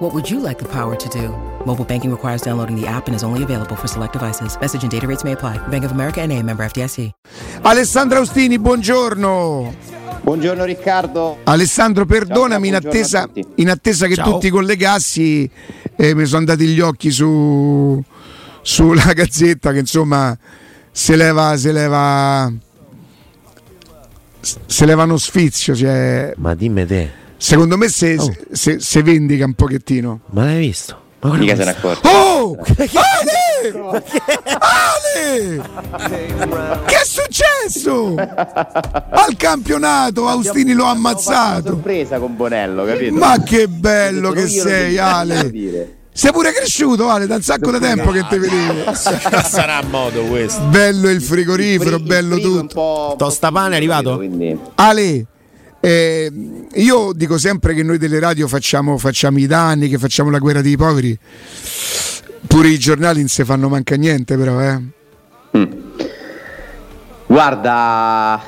What would you like the power to do? Mobile banking requires downloading the app and is only available for select devices. Message and data rates may apply. Bank of America and a member FDIC. Alessandro Austini, buongiorno. Buongiorno Riccardo. Alessandro, perdonami in Ciao, buongiorno attesa, in attesa che Ciao. tu ti collegassi, eh, mi sono andati gli occhi su, sulla gazzetta che insomma se leva, se leva, se leva uno sfizio. Cioè, Ma dimmi te, secondo me se, Oh. se- se vendica un pochettino. ma l'hai visto? Ma guarda Mica se ne accorge. Oh! Ale! Ale! Che è successo? Al campionato Austini l'ho Una ammazzato. sorpresa con Bonello, capito? Ma che bello che sei, Ale. Sei pure cresciuto, Ale, da un sacco di tempo che ti vedevo. Sarà a modo questo. Bello il frigorifero, Il bello frigo è un tutto. po'- un po' Tostapane è arrivato? Quindi Ale, eh, io dico sempre che noi delle radio facciamo, facciamo i danni, che facciamo la guerra dei poveri. Pure i giornali non si fanno manca niente, però, eh. Guarda,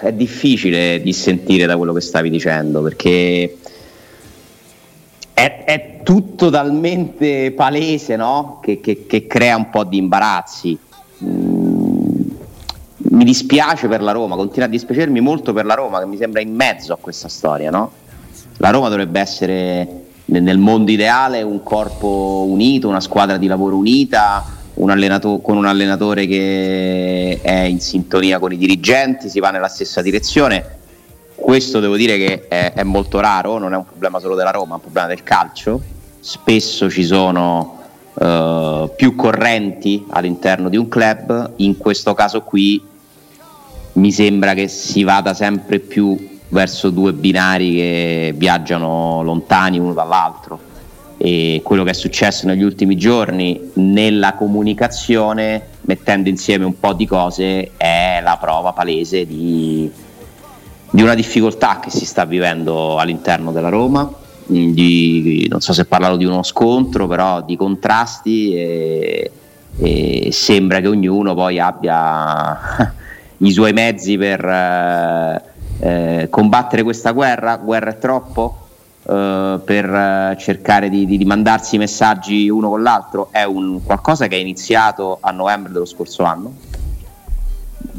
è difficile dissentire da quello che stavi dicendo perché è, è tutto talmente palese no? che, che- che crea un po' di imbarazzi. Mi dispiace per la Roma, continua a dispiacermi molto per la Roma che mi sembra in mezzo a questa storia. No? La Roma dovrebbe essere ne- nel mondo ideale un corpo unito, una squadra di lavoro unita, un allenato- con un allenatore che è in sintonia con i dirigenti, si va nella stessa direzione. Questo devo dire che è, è molto raro, non è un problema solo della Roma, è un problema del calcio. Spesso ci sono eh, più correnti all'interno di un club, in questo caso qui mi sembra che si vada sempre più verso due binari che viaggiano lontani uno dall'altro. E quello che è successo negli ultimi giorni nella comunicazione mettendo insieme un po' di cose è la prova palese di, di una difficoltà che si sta vivendo all'interno della Roma. Mm, di- non so se parlarlo di uno scontro però di contrasti e, e sembra che ognuno poi abbia i suoi mezzi per eh, eh, combattere questa guerra, guerra è troppo, eh, per eh, cercare di, di- di mandarsi messaggi uno con l'altro, è un qualcosa che è iniziato a novembre dello scorso anno,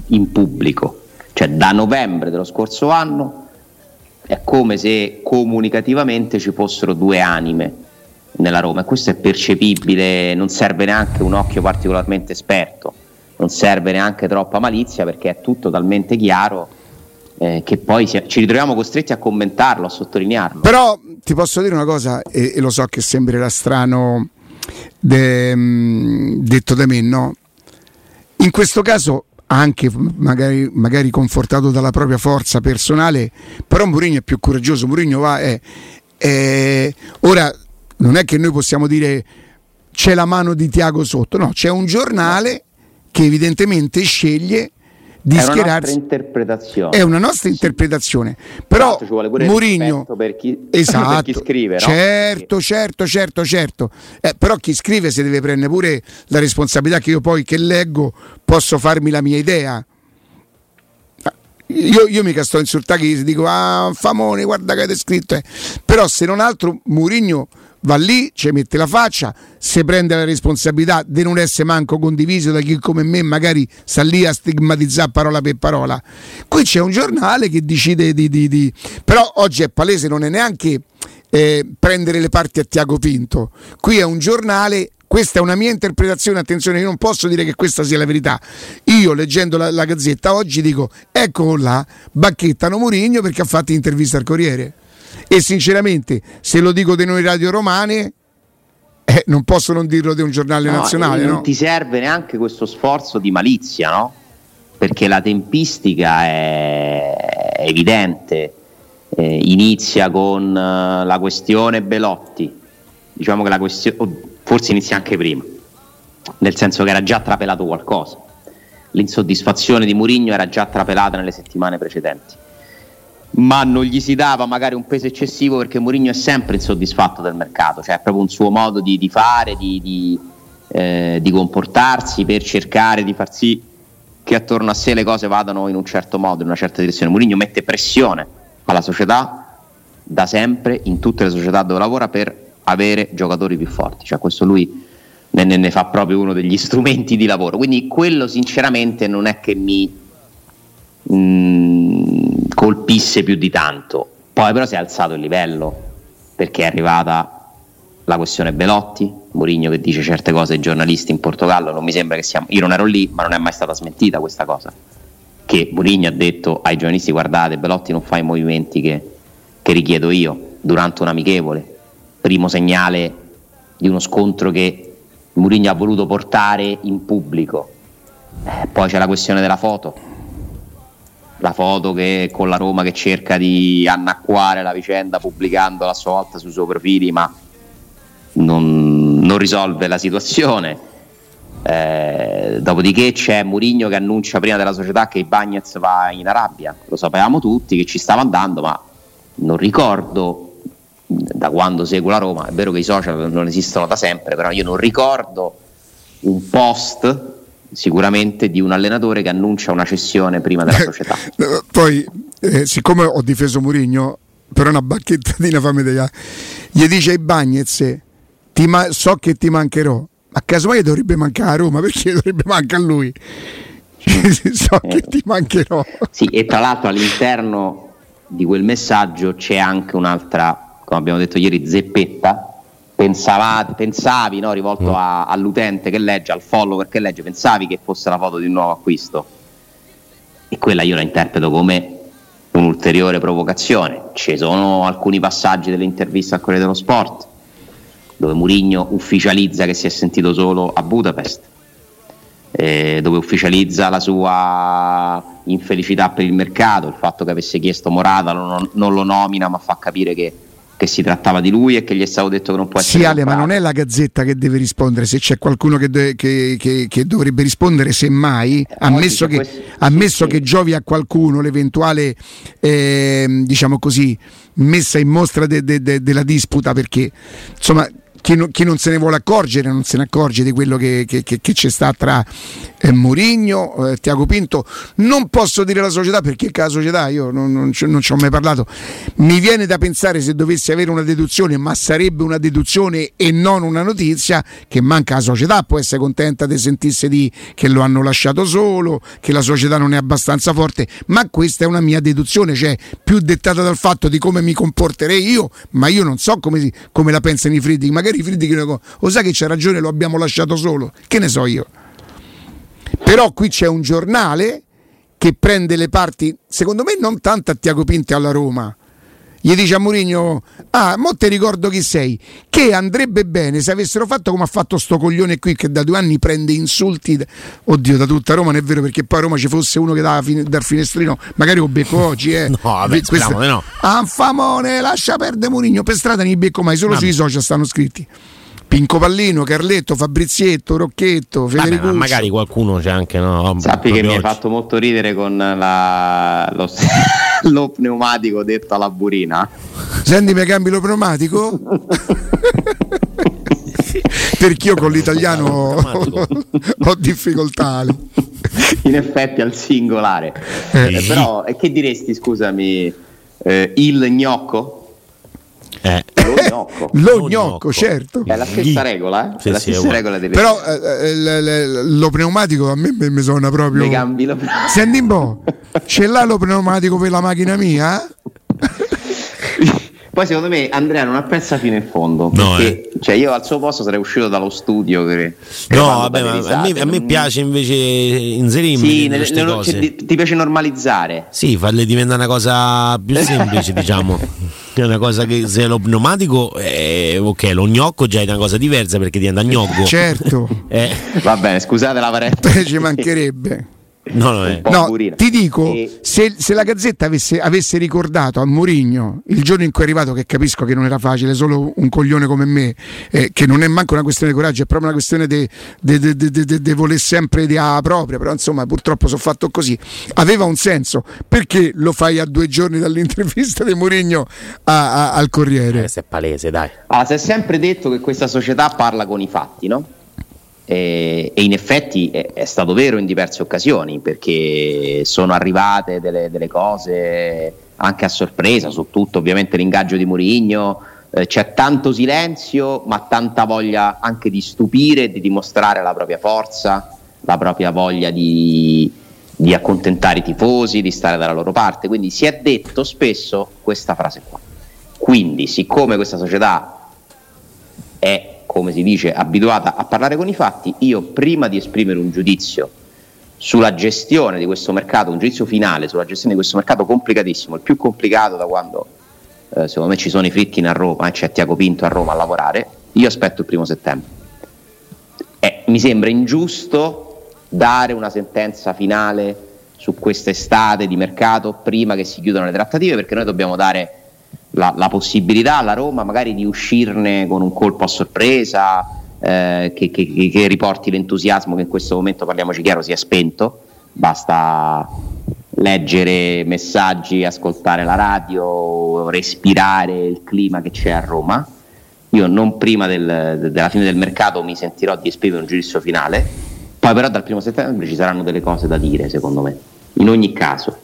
in pubblico, cioè da novembre dello scorso anno è come se comunicativamente ci fossero due anime nella Roma e questo è percepibile, non serve neanche un occhio particolarmente esperto, non serve neanche troppa malizia perché è tutto talmente chiaro eh, che poi si- ci ritroviamo costretti a commentarlo, a sottolinearlo. Però ti posso dire una cosa, e, e lo so che sembrerà strano de- mh, detto da me, no? In questo caso, anche magari, magari confortato dalla propria forza personale, però Mourinho è più coraggioso. Mourinho va. È, è- ora, non è che noi possiamo dire c'è la mano di Tiago sotto, no, c'è un giornale che evidentemente sceglie di è una nostra schierarsi. interpretazione. È una nostra interpretazione, però vuole pure Mourinho per chi, esatto, per chi scrive, no? certo, certo, certo, certo. Eh, però chi scrive si deve prendere pure la responsabilità che io poi che leggo posso farmi la mia idea. Io, io mica sto a insultare chi dico ah Famone guarda che avete scritto eh." però se non altro Murigno va lì, ci mette la faccia, si prende la responsabilità di non essere manco condiviso da chi come me magari sta lì a stigmatizzare parola per parola. Qui c'è un giornale che decide di... di- di- Però oggi è palese, non è neanche eh, prendere le parti a Tiago Pinto. Qui è un giornale... Questa è una mia interpretazione, attenzione, io non posso dire che questa sia la verità. Io leggendo la, la gazzetta oggi dico, ecco là, bacchettano Murigno perché ha fatto intervista al Corriere. E sinceramente, se lo dico di noi radio romane, eh, non posso non dirlo di un giornale No, nazionale, e non no? ti serve neanche questo sforzo di malizia, no? Perché la tempistica è evidente. Eh, inizia con eh, la questione Belotti. Diciamo che la questione, forse inizia anche prima, nel senso che era già trapelato qualcosa. l'insoddisfazione di Mourinho era già trapelata nelle settimane precedenti. Ma non gli si dava magari un peso eccessivo perché Mourinho è sempre insoddisfatto del mercato, cioè è proprio un suo modo di, di fare, di, di, eh, di comportarsi per cercare di far sì che attorno a sé le cose vadano in un certo modo, in una certa direzione. Mourinho mette pressione alla società da sempre, in tutte le società dove lavora, per avere giocatori più forti. Cioè, questo lui ne, ne, fa proprio uno degli strumenti di lavoro. Quindi quello sinceramente non è che mi mm, colpisse più di tanto. Poi però si è alzato il livello perché è arrivata la questione Belotti, Mourinho che dice certe cose ai giornalisti in Portogallo, non mi sembra che siamo, io non ero lì, ma non è mai stata smentita questa cosa. Che Mourinho ha detto ai giornalisti guardate, Belotti non fa i movimenti che, che richiedo io durante un amichevole. Primo segnale di uno scontro che Mourinho ha voluto portare in pubblico. Eh, poi c'è la questione della foto. La foto che con la Roma che cerca di annacquare la vicenda pubblicandola a sua volta sui suoi profili, ma non, non risolve la situazione. Eh, dopodiché c'è Mourinho che annuncia prima della società che Bagnez va in Arabia. Lo sapevamo tutti che ci stava andando, ma non ricordo da quando seguo la Roma, è vero che i social non esistono da sempre, però io non ricordo un post sicuramente di un allenatore che annuncia una cessione prima della società. Poi, eh, siccome ho difeso Murigno, per una bacchettatina fammi degli gli dice ai Bagnez, ma- so che ti mancherò, ma casomai dovrebbe mancare a Roma, perché dovrebbe mancare a lui? so eh, che ti mancherò. Sì, e tra l'altro all'interno di quel messaggio c'è anche un'altra come abbiamo detto ieri, zeppetta, Pensavate, pensavi, no, rivolto mm. a, all'utente che legge, al follower che legge, pensavi che fosse la foto di un nuovo acquisto? E quella io la interpreto come un'ulteriore provocazione. Ci sono alcuni passaggi dell'intervista al Corriere dello Sport dove Murigno ufficializza che si è sentito solo a Budapest, eh, dove ufficializza la sua infelicità per il mercato, il fatto che avesse chiesto Morata non, non lo nomina ma fa capire che che si trattava di lui e che gli è stato detto che non può essere. Sì, Ale, ma non è la gazzetta che deve rispondere. Se c'è qualcuno che, de- che, che, che dovrebbe rispondere, semmai, eh, ammesso, che, questo, ammesso sì, che, giovi a qualcuno l'eventuale, eh, diciamo così, messa in mostra de- de- della disputa, perché insomma chi, no, chi, non se ne vuole accorgere non se ne accorge di quello che, che, che, che c'è sta tra eh, Mourinho, eh, Tiago Pinto. Non posso dire la società perché la società io non, non, non, ci, ho mai parlato. Mi viene da pensare se dovessi avere una deduzione, ma sarebbe una deduzione e non una notizia, che manca la società, può essere contenta di sentirsi di che lo hanno lasciato solo, che la società non è abbastanza forte, ma questa è una mia deduzione, cioè più dettata dal fatto di come mi comporterei io, ma io non so come, come la pensano i Friedrich, magari magari criticano, o sai che c'è ragione, lo abbiamo lasciato solo, che ne so io. Però qui c'è un giornale che prende le parti, secondo me non tanto a Tiago Pinto alla Roma, gli dice a Mourinho ah mo ti ricordo chi sei che andrebbe bene se avessero fatto come ha fatto sto coglione qui che da due anni prende insulti oddio da tutta Roma non è vero perché poi a Roma ci fosse uno che dava fin- dal finestrino magari lo becco oggi eh. no vabbè Questa... no Anfamone lascia perdere Mourinho per strada non li becco mai solo vabbè. sui social stanno scritti Pinco Pallino, Carletto, Fabrizietto, Rocchetto, Federico. Ma magari qualcuno c'è anche, no? Sappi che mi hai fatto molto ridere con la, lo, lo, pneumatico detto alla burina. Senti, mi cambi lo pneumatico? Perché io con l'italiano ho, ho difficoltà. In effetti al singolare. Eh. Eh, però, e che diresti, scusami, eh, il gnocco? Eh. Lo gnocco. lo gnocco, certo. È la stessa regola, eh? Sì, la sì, stessa regola delle Però eh, eh lo pneumatico a me mi suona proprio. Le Senti un po', ce l'ha lo pneumatico per la macchina mia? Poi secondo me Andrea non ha pensato fino in fondo. No, perché, eh. cioè, io al suo posto sarei uscito dallo studio. Che no, vabbè, ma risate, a me, a me non... piace invece inserirmi sì, nelle, nelle cose. Cioè, ti, piace normalizzare? Sì, farle diventare una cosa più semplice, diciamo. È una cosa che se lo pneumatico, eh, ok, lo gnocco già è una cosa diversa perché diventa gnocco. Certo. eh. Va bene, scusate la parentesi. Ci mancherebbe. No, no, eh. no ti dico, e... se, se, la Gazzetta avesse, avesse, ricordato a Mourinho il giorno in cui è arrivato, che capisco che non era facile, solo un coglione come me, eh, che non è manco una questione di coraggio, è proprio una questione di voler sempre di A propria, però insomma purtroppo sono fatto così, aveva un senso, perché lo fai a due giorni dall'intervista di Mourinho a, a, al Corriere? Questo è palese, dai. Ah, si è sempre detto che questa società parla con i fatti, no? E, e, in effetti è, è, stato vero in diverse occasioni perché sono arrivate delle, delle cose anche a sorpresa, su tutto ovviamente l'ingaggio di Murigno, eh, c'è tanto silenzio ma tanta voglia anche di stupire di dimostrare la propria forza, la propria voglia di, di accontentare i tifosi, di stare dalla loro parte, quindi si è detto spesso questa frase qua. Quindi siccome questa società come si dice, abituata a parlare con i fatti, io prima di esprimere un giudizio sulla gestione di questo mercato, un giudizio finale sulla gestione di questo mercato complicatissimo, il più complicato da quando eh, secondo me ci sono i Fritkin a Roma e c'è Tiago Pinto a Roma a lavorare, io aspetto il primo settembre. Eh, mi sembra ingiusto dare una sentenza finale su quest'estate di mercato prima che si chiudano le trattative perché noi dobbiamo dare la, la, possibilità alla Roma magari di uscirne con un colpo a sorpresa eh, che, che, che, riporti l'entusiasmo che in questo momento, parliamoci chiaro, si è spento. Basta leggere messaggi, ascoltare la radio, respirare il clima che c'è a Roma. Io non prima del, della fine del mercato mi sentirò di esprimere un giudizio finale, poi però dal primo settembre ci saranno delle cose da dire, secondo me. In ogni caso,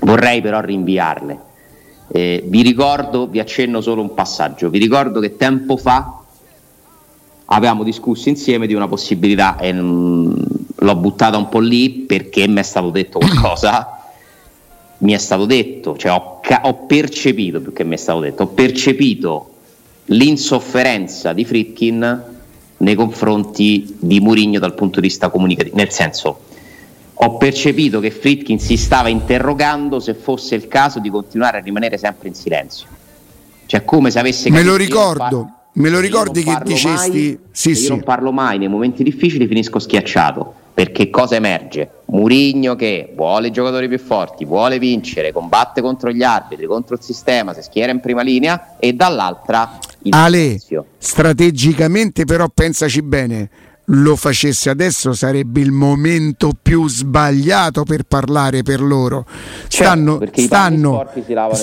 vorrei però rinviarle eh, vi ricordo, vi accenno solo un passaggio, vi ricordo che tempo fa avevamo discusso insieme di una possibilità e mh, l'ho buttata un po' lì perché mi è stato detto qualcosa. mi è stato detto, cioè ho, ho, percepito più che mi è stato detto, ho percepito l'insofferenza di Fritkin nei confronti di Murigno dal punto di vista comunicativo, nel senso ho percepito che Fritkin si stava interrogando se fosse il caso di continuare a rimanere sempre in silenzio. Cioè come se avesse Me lo ricordo, me lo ricordi che dicesti mai, sì, sì. Io non parlo mai nei momenti difficili, finisco schiacciato. Perché cosa emerge? Murigno che vuole i giocatori più forti, vuole vincere, combatte contro gli arbitri, contro il sistema, si schiera in prima linea e dall'altra il Ale, silenzio. strategicamente però pensaci bene lo facesse adesso sarebbe il momento più sbagliato per parlare per loro. Certo, stanno, certo, stanno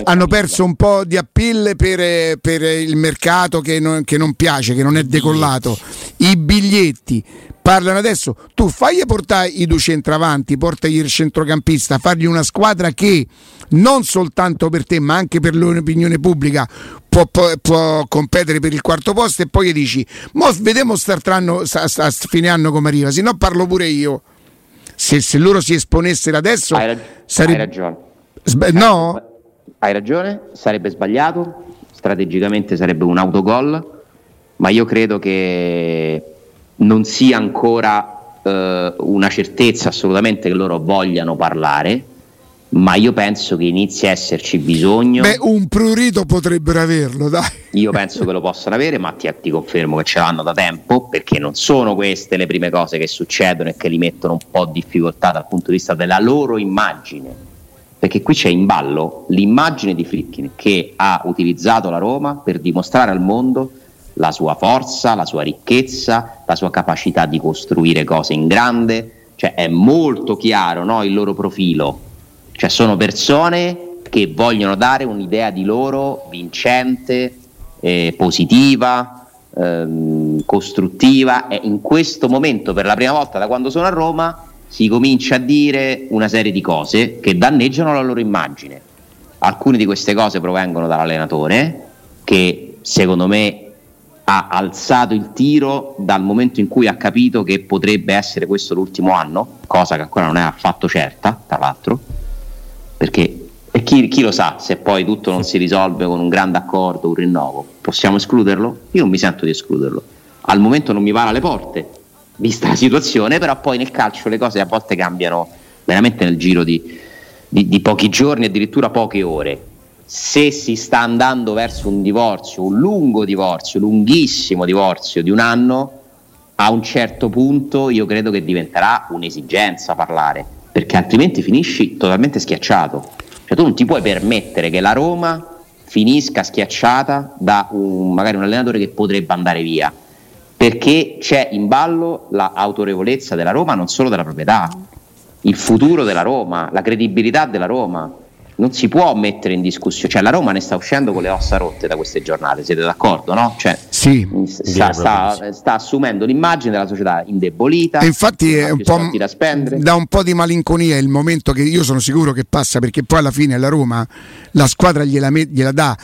hanno perso un po' di appeal per, per il mercato che non, che non, piace, che non è decollato. I biglietti parlano adesso. Tu fagli portare i due centravanti, portagli il centrocampista, fargli una squadra che non soltanto per te, ma anche per l'opinione pubblica può, può, può, competere per il quarto posto e poi gli dici mo vediamo startranno a, a fine anno come arriva se no parlo pure io se, se loro si esponessero adesso hai, rag- sarebbe... hai ragione Sb- no? hai ragione sarebbe sbagliato strategicamente sarebbe un autogol ma io credo che non sia ancora eh, una certezza assolutamente che loro vogliano parlare ma io penso che inizi a esserci bisogno. Beh, un prurito potrebbero averlo, dai. Io penso che lo possano avere, ma ti, ti, confermo che ce l'hanno da tempo, perché non sono queste le prime cose che succedono e che li mettono un po' in difficoltà dal punto di vista della loro immagine. Perché qui c'è in ballo l'immagine di Flickin che ha utilizzato la Roma per dimostrare al mondo la sua forza, la sua ricchezza, la sua capacità di costruire cose in grande. Cioè è molto chiaro no, il loro profilo cioè sono persone che vogliono dare un'idea di loro vincente, eh, positiva, ehm, costruttiva e in questo momento per la prima volta da quando sono a Roma si comincia a dire una serie di cose che danneggiano la loro immagine. Alcune di queste cose provengono dall'allenatore che secondo me ha alzato il tiro dal momento in cui ha capito che potrebbe essere questo l'ultimo anno, cosa che ancora non è affatto certa, tra l'altro perché e chi, chi, lo sa se poi tutto non si risolve con un grande accordo, un rinnovo, possiamo escluderlo? Io non mi sento di escluderlo. Al momento non mi va alle porte, vista la situazione, però poi nel calcio le cose a volte cambiano veramente nel giro di, di, di pochi giorni, addirittura poche ore. Se si sta andando verso un divorzio, un lungo divorzio, lunghissimo divorzio di un anno, a un certo punto io credo che diventerà un'esigenza parlare perché altrimenti finisci totalmente schiacciato. Cioè tu non ti puoi permettere che la Roma finisca schiacciata da un, magari un allenatore che potrebbe andare via, perché c'è in ballo l'autorevolezza della Roma, non solo della proprietà, il futuro della Roma, la credibilità della Roma non si può mettere in discussione, cioè la Roma ne sta uscendo con le ossa rotte da queste giornate, siete d'accordo? No? Cioè, sì, sta, sta, sta, assumendo l'immagine della società indebolita, e infatti è un po' da, da un po' di malinconia il momento che io sono sicuro che passa perché poi alla fine la Roma la squadra gliela, gliela dà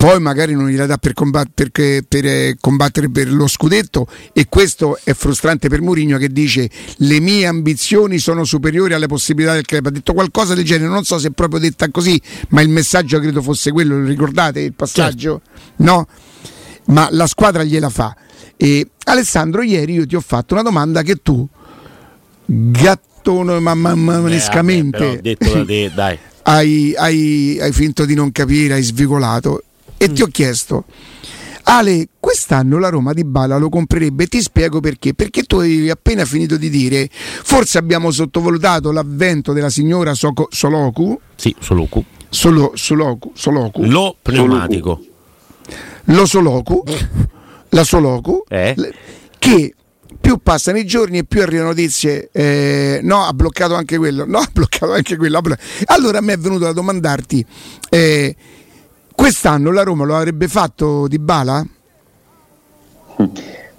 poi magari non gliela dà per, combattere per, per eh, combattere per lo scudetto e questo è frustrante per Mourinho che dice le mie ambizioni sono superiori alle possibilità del club ha detto qualcosa del genere non so se è proprio detta così ma il messaggio credo fosse quello lo ricordate il passaggio? Certo. no? ma la squadra gliela fa e Alessandro ieri io ti ho fatto una domanda che tu gattone ma, ma, ma, manescamente eh, hai, hai, hai finto di non capire hai svigolato e mm. ti ho chiesto Ale, quest'anno la Roma di Bala lo comprerebbe, ti spiego perché. Perché tu hai appena finito di dire, forse abbiamo sottovalutato l'avvento della signora Soko, Soloku. Sì, Soloku. Solo, Soloku, Soloku. Lo pneumatico. Lo Soloku. La Soloku. Eh? Che più passano i giorni e più arrivano notizie. Eh, no, ha bloccato anche quello. No, ha bloccato anche quello. Allora a me è venuto da domandarti. Eh, Quest'anno la Roma lo avrebbe fatto di Bala?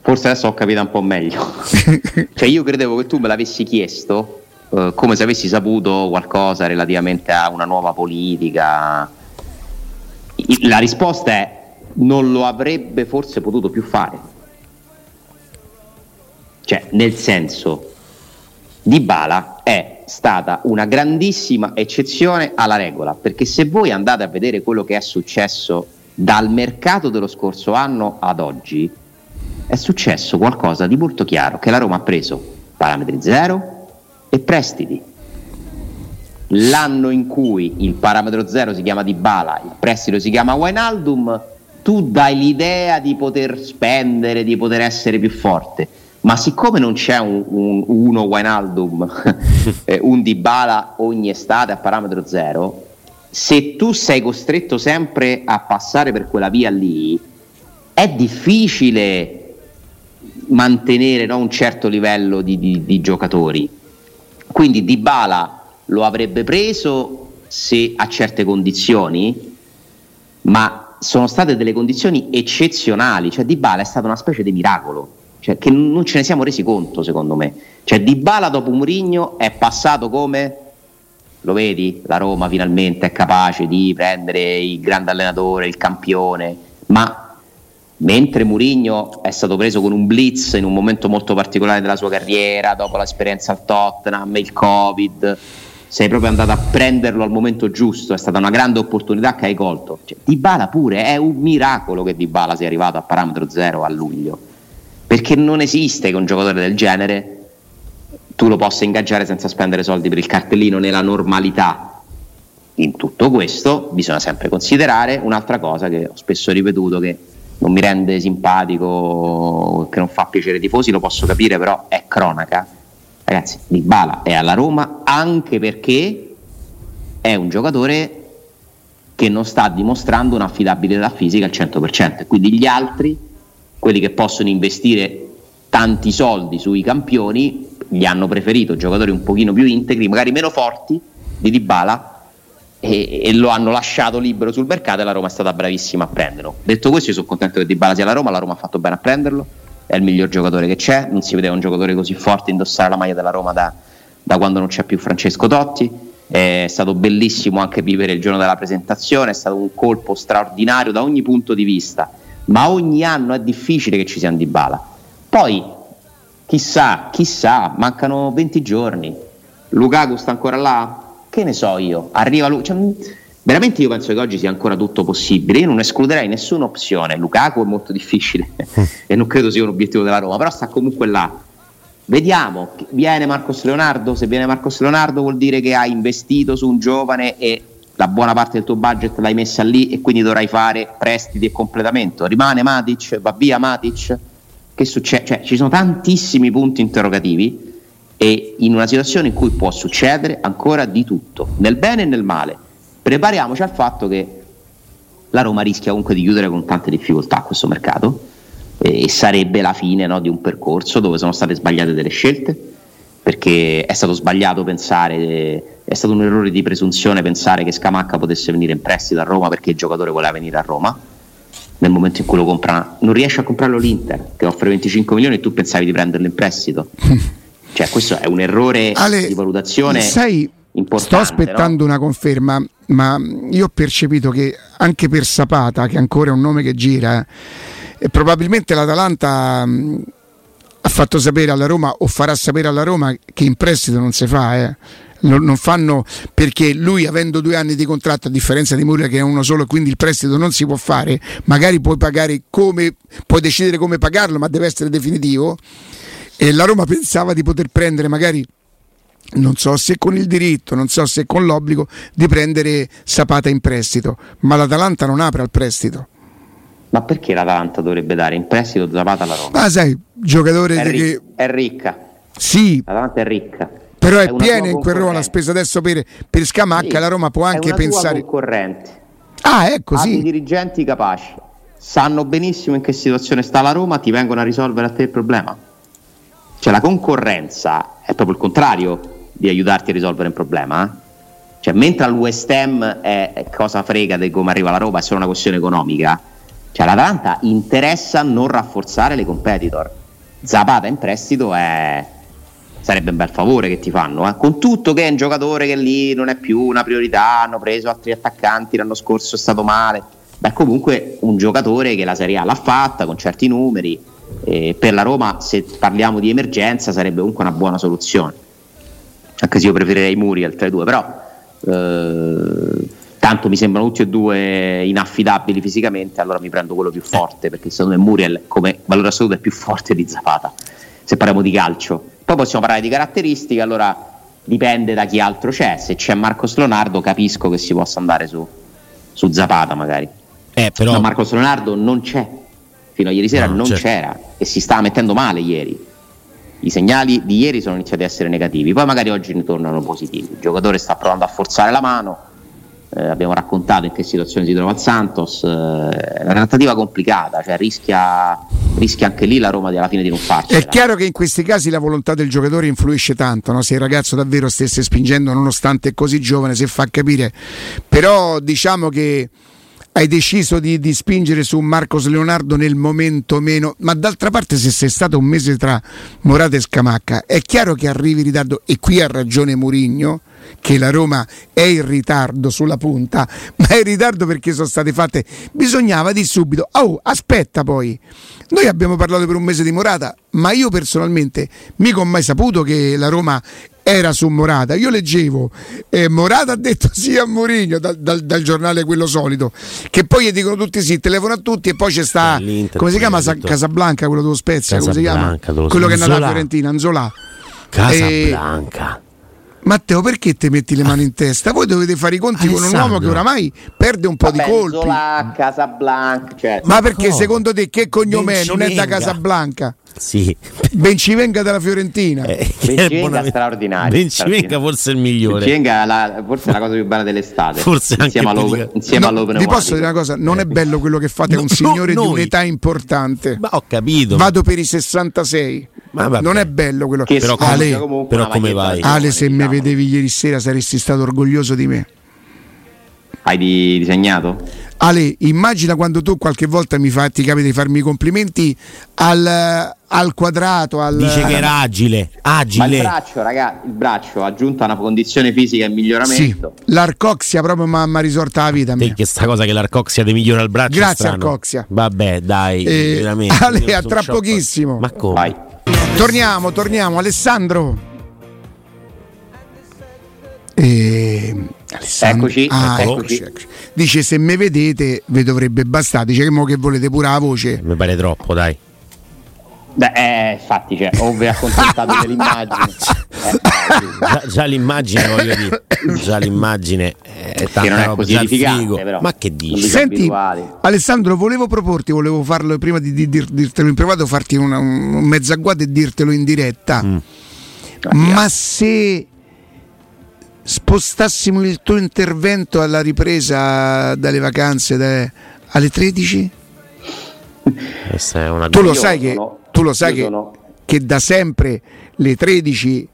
Forse adesso ho capito un po' meglio. cioè io credevo che tu me l'avessi chiesto eh, come se avessi saputo qualcosa relativamente a una nuova politica. La risposta è non lo avrebbe forse potuto più fare. Cioè, nel senso, Di Bala è stata una grandissima eccezione alla regola, perché se voi andate a vedere quello che è successo dal mercato dello scorso anno ad oggi, è successo qualcosa di molto chiaro, che la Roma ha preso parametri zero e prestiti. L'anno in cui il parametro zero si chiama Di Bala, il prestito si chiama Wijnaldum, tu dai l'idea di poter spendere, di poter essere più forte ma siccome non c'è un, un uno Wijnaldum, eh, un Dybala ogni estate a parametro zero, se tu sei costretto sempre a passare per quella via lì, è difficile mantenere no, un certo livello di, di, di giocatori. Quindi Dybala lo avrebbe preso se a certe condizioni, ma sono state delle condizioni eccezionali, cioè Dybala è stato una specie di miracolo cioè, che non ce ne siamo resi conto secondo me. Cioè, Di Bala dopo Murigno è passato come, lo vedi, la Roma finalmente è capace di prendere il grande allenatore, il campione, ma mentre Murigno è stato preso con un blitz in un momento molto particolare della sua carriera, dopo l'esperienza al Tottenham, il Covid, sei proprio andato a prenderlo al momento giusto, è stata una grande opportunità che hai colto. Cioè, Di Bala pure, è un miracolo che Di Bala sia arrivato a parametro zero a luglio perché non esiste che un giocatore del genere tu lo possa ingaggiare senza spendere soldi per il cartellino nella normalità. In tutto questo bisogna sempre considerare un'altra cosa che ho spesso ripetuto che non mi rende simpatico, che non fa piacere ai tifosi, lo posso capire, però è cronaca. Ragazzi, Dybala è alla Roma anche perché è un giocatore che non sta dimostrando un'affidabilità fisica al 100%, quindi gli altri quelli che possono investire tanti soldi sui campioni gli hanno preferito giocatori un pochino più integri, magari meno forti di Dybala e, e, lo hanno lasciato libero sul mercato e la Roma è stata bravissima a prenderlo. Detto questo, io sono contento che Dybala sia la Roma, la Roma ha fatto bene a prenderlo, è il miglior giocatore che c'è, non si vedeva un giocatore così forte indossare la maglia della Roma da, da quando non c'è più Francesco Totti. È stato bellissimo anche vivere il giorno della presentazione, è stato un colpo straordinario da ogni punto di vista ma ogni anno è difficile che ci sia un Dybala. Poi, chissà, chissà, mancano 20 giorni, Lukaku sta ancora là? Che ne so io, arriva lui... Cioè, veramente io penso che oggi sia ancora tutto possibile, io non escluderei nessuna opzione, Lukaku è molto difficile e non credo sia un obiettivo della Roma, però sta comunque là. Vediamo, viene Marcos Leonardo, se viene Marcos Leonardo vuol dire che hai investito su un giovane e la buona parte del tuo budget l'hai messa lì e quindi dovrai fare prestiti e completamento. Rimane Matic? Va via Matic? Che succede? Cioè, ci sono tantissimi punti interrogativi e in una situazione in cui può succedere ancora di tutto, nel bene e nel male. Prepariamoci al fatto che la Roma rischia comunque di chiudere con tante difficoltà questo mercato e sarebbe la fine no, di un percorso dove sono state sbagliate delle scelte perché è stato sbagliato pensare, è stato un errore di presunzione pensare che Scamacca potesse venire in prestito a Roma perché il giocatore voleva venire a Roma nel momento in cui lo compra, non riesce a comprarlo l'Inter che offre 25 milioni e tu pensavi di prenderlo in prestito. cioè, questo è un errore Ale, di valutazione. Sai, sto aspettando no? una conferma, ma io ho percepito che anche per Sapata, che ancora è un nome che gira, eh, probabilmente l'Atalanta mh, ha fatto sapere alla Roma o farà sapere alla Roma che in prestito non si fa. Eh non fanno perché lui avendo due anni di contratto a differenza di Murria che è uno solo quindi il prestito non si può fare magari puoi pagare come puoi decidere come pagarlo ma deve essere definitivo e la Roma pensava di poter prendere magari non so se con il diritto, non so se con l'obbligo di prendere Sapata in prestito, ma l'Atalanta non apre al prestito. Ma perché l'Atalanta dovrebbe dare in prestito Zapata alla Roma? Ma sai, giocatore è, ric- che... è ricca. Sì. L'Atalanta è ricca. Però è, è piena in quel ruolo la spesa adesso per, per Scamacca, sì, la Roma può anche pensare... concorrente. Ah, ecco, sì. i dirigenti capaci, sanno benissimo in che situazione sta la Roma, ti vengono a risolvere a te il problema. Cioè la concorrenza è proprio il contrario di aiutarti a risolvere un problema. Eh? Cioè, mentre al West Ham è, è cosa frega di come arriva la Roma, è solo una questione economica, cioè l'Atalanta interessa non rafforzare le competitor. Zapata in prestito è sarebbe un bel favore che ti fanno, eh? con tutto che è un giocatore che lì non è più una priorità, hanno preso altri attaccanti, l'anno scorso è stato male, beh comunque un giocatore che la Serie A l'ha fatta con certi numeri, eh, per la Roma se parliamo di emergenza sarebbe comunque una buona soluzione, anche se io preferirei Muriel tra i due, però eh, tanto mi sembrano tutti e due inaffidabili fisicamente, allora mi prendo quello più forte, perché secondo me Muriel come valore assoluto è più forte di Zapata, se parliamo di calcio poi possiamo parlare di caratteristiche, allora dipende da chi altro c'è. Se c'è Marcos Leonardo capisco che si possa andare su, su Zapata magari. Eh, però... Ma Marcos Leonardo non c'è. Fino a ieri sera no, non certo. c'era e si stava mettendo male ieri. I segnali di ieri sono iniziati a essere negativi, poi magari oggi ne tornano positivi. Il giocatore sta provando a forzare la mano, eh, abbiamo raccontato in che situazione si trova il Santos, eh, è una trattativa complicata, cioè rischia, rischia, anche lì la Roma alla fine di non farcela. È chiaro che in questi casi la volontà del giocatore influisce tanto, no? se il ragazzo davvero stesse spingendo nonostante è così giovane, se fa capire, però diciamo che hai deciso di, di, spingere su Marcos Leonardo nel momento meno, ma d'altra parte se sei stato un mese tra Morata e Scamacca, è chiaro che arrivi in ritardo e qui ha ragione Murigno che la Roma è in ritardo sulla punta, ma è in ritardo perché sono state fatte. Bisognava di subito. Oh, aspetta poi. Noi abbiamo parlato per un mese di Morata, ma io personalmente mica ho mai saputo che la Roma era su Morata. Io leggevo, eh, Morata ha detto sì a Mourinho dal, dal, dal, giornale quello solito, che poi gli dicono tutti sì, telefono a tutti e poi c'è sta, come si chiama Sa- Casablanca, quello dello Spezia, come si chiama? Quello che è nato a Fiorentina, Anzola. Casablanca. E, Matteo, perché ti metti le mani in testa? Voi dovete fare i conti Alessandro. con un uomo che oramai perde un po' Vabbè, di colpi. Zola, Casablanca, cioè. Ma perché secondo te che cognome è? Non è da Casablanca? Sì. Bencivenga della Fiorentina. Eh, Bencivenga straordinario. Bencivenga forse è il migliore. Bencivenga la, forse è la cosa più bella dell'estate. Forse insieme, anche all'open, insieme no, all'open Vi posso dire una cosa, non è bello quello che fate, no, un signore no, di un'età importante. Ma ho capito. Vado per i 66. non è bello quello che però, Ale, però come vai? Ale, se diciamo. mi vedevi ieri sera saresti stato orgoglioso di me. Hai disegnato? Ale, immagina quando tu qualche volta mi fa, ti capita di farmi i complimenti al, al quadrato. Al, Dice che era agile, agile. Ma il braccio, ragazzi, il braccio aggiunto a una condizione fisica in miglioramento. Sì, l'arcoxia proprio mi ha risorta la vita. Te che sta cosa che l'arcoxia ti migliora il braccio. Grazie arcoxia. Vabbè, dai, eh, veramente. Ale, a tra pochissimo. Ma come? Vai. Torniamo, torniamo. Alessandro. E... Eccoci, ah, eccoci. eccoci, eccoci. Dice se me vedete vi dovrebbe bastare. Dice che, che volete pure la voce. Mi pare troppo, dai. Beh, eh, infatti, cioè, o vi accontentate dell'immagine. Eh, già, già, l'immagine, voglio dire, già l'immagine è tanta non è così edificante, però. Ma che dici? Senti, Alessandro, volevo proporti, volevo farlo prima di, di, di dirtelo in privato, farti una, un mezzo agguato e dirtelo in diretta. Mm Ma se spostassimo il tuo intervento alla ripresa dalle vacanze da, alle 13? tu lo sai che, sono, tu lo sai che, sono... che da sempre le 13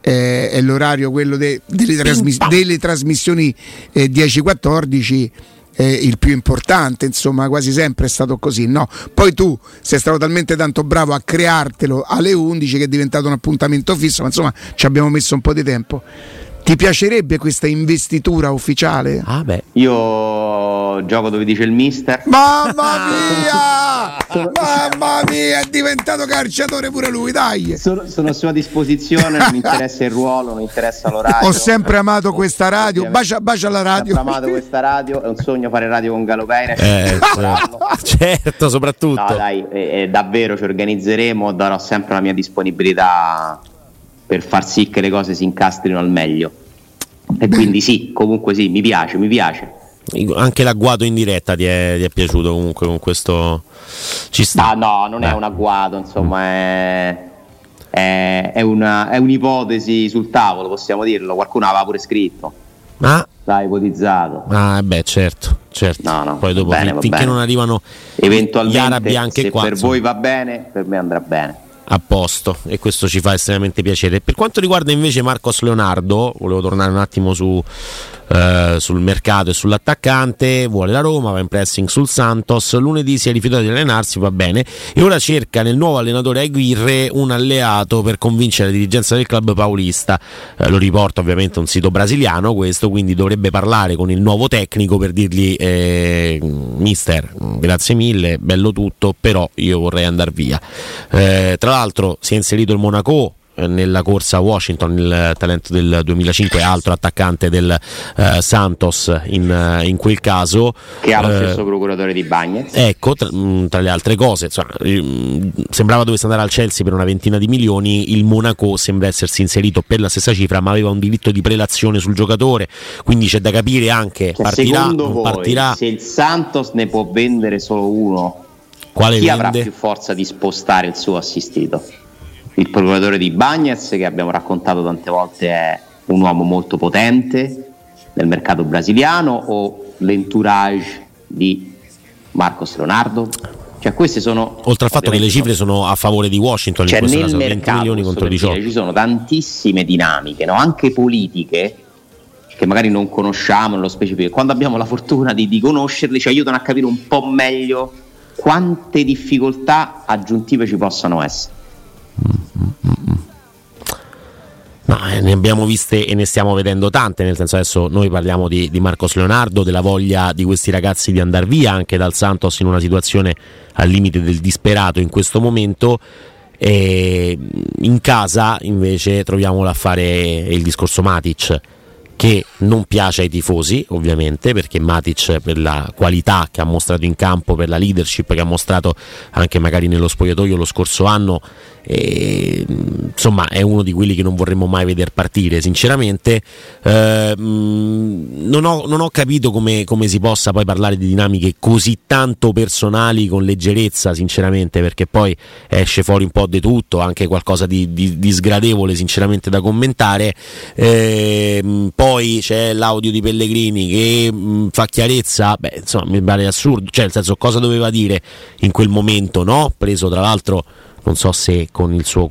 eh, è l'orario quello de, delle, trasmis- delle, trasmissioni eh, 10-14 eh, il più importante, insomma, quasi sempre è stato così, no? Poi tu sei stato talmente tanto bravo a creartelo alle 11 che è diventato un appuntamento fisso, ma insomma ci abbiamo messo un po' di tempo. Ti piacerebbe questa investitura ufficiale? Ah beh. Io gioco dove dice il mister. Mamma mia! Mamma mia, è diventato calciatore pure lui, dai! Sono, sono a sua disposizione, non mi interessa il ruolo, non mi interessa l'orario. Ho sempre amato questa radio, bacia, bacia la radio. Ho sempre amato questa radio, è un sogno fare radio con Galo Peire. Eh, certo, soprattutto. No, dai, eh, davvero ci organizzeremo, darò sempre la mia disponibilità per far sì che le cose si incastrino al meglio. E quindi sì, comunque sì, mi piace, mi piace. Anche l'agguato in diretta ti è, ti è piaciuto comunque con questo... Ci sta. Ah, no, non eh. è un agguato, insomma è, è, è, una, è un'ipotesi sul tavolo, possiamo dirlo. Qualcuno aveva pure scritto. Ah. L'ha ipotizzato. Ah, beh, certo, certo. No, no, Poi dopo, bene, finché non arrivano eventualmente, gli arabi anche se qua. per insomma. voi va bene, per me andrà bene a posto e questo ci fa estremamente piacere. Per quanto riguarda invece Marcos Leonardo, volevo tornare un attimo su, eh, sul mercato e sull'attaccante, vuole la Roma, va in pressing sul Santos, lunedì si è rifiutato di allenarsi, va bene, e ora cerca nel nuovo allenatore Aguirre un alleato per convincere la dirigenza del club paulista. Eh, lo riporta ovviamente un sito brasiliano questo, quindi dovrebbe parlare con il nuovo tecnico per dirgli eh, mister, grazie mille, bello tutto, però io vorrei andare via. Eh, tra l'altro si è inserito il Monaco nella corsa a Washington, il talento del 2005, altro attaccante del uh, Santos in, uh, in, quel caso. Che ha lo uh, stesso procuratore di Bagnets. Ecco, tra, mm, tra, le altre cose, insomma, mm, sembrava dovesse andare al Chelsea per una ventina di milioni, il Monaco sembra essersi inserito per la stessa cifra, ma aveva un diritto di prelazione sul giocatore, quindi c'è da capire anche, cioè, partirà, voi, partirà. Se il Santos ne può vendere solo uno, Quale chi vende? avrà più forza di spostare il suo assistito? Il procuratore di Bagnez che abbiamo raccontato tante volte è un uomo molto potente nel mercato brasiliano o l'entourage di Marcos Leonardo? Cioè, queste sono oltre al fatto che le cifre sono a favore di Washington cioè in questo caso, mercato, 20 milioni contro 18 dire, ci sono tantissime dinamiche no? anche politiche che magari non conosciamo nello specifico quando abbiamo la fortuna di, di conoscerle ci aiutano a capire un po' meglio quante difficoltà aggiuntive ci possano essere No, eh, ne abbiamo viste e ne stiamo vedendo tante, nel senso adesso noi parliamo di, di, Marcos Leonardo, della voglia di questi ragazzi di andare via anche dal Santos in una situazione al limite del disperato in questo momento. E in casa invece troviamo l'affare il discorso Matic che non piace ai tifosi, ovviamente, perché Matic per la qualità che ha mostrato in campo, per la leadership che ha mostrato anche magari nello spogliatoio lo scorso anno, e, insomma è uno di quelli che non vorremmo mai vedere partire sinceramente. Eh, non, ho, non, ho, capito come, come, si possa poi parlare di dinamiche così tanto personali con leggerezza sinceramente perché poi esce fuori un po' di tutto anche qualcosa di, di, di sgradevole sinceramente da commentare. Eh, poi c'è l'audio di Pellegrini che mh, fa chiarezza beh insomma mi pare assurdo cioè nel senso cosa doveva dire in quel momento no? preso tra l'altro non so se con il suo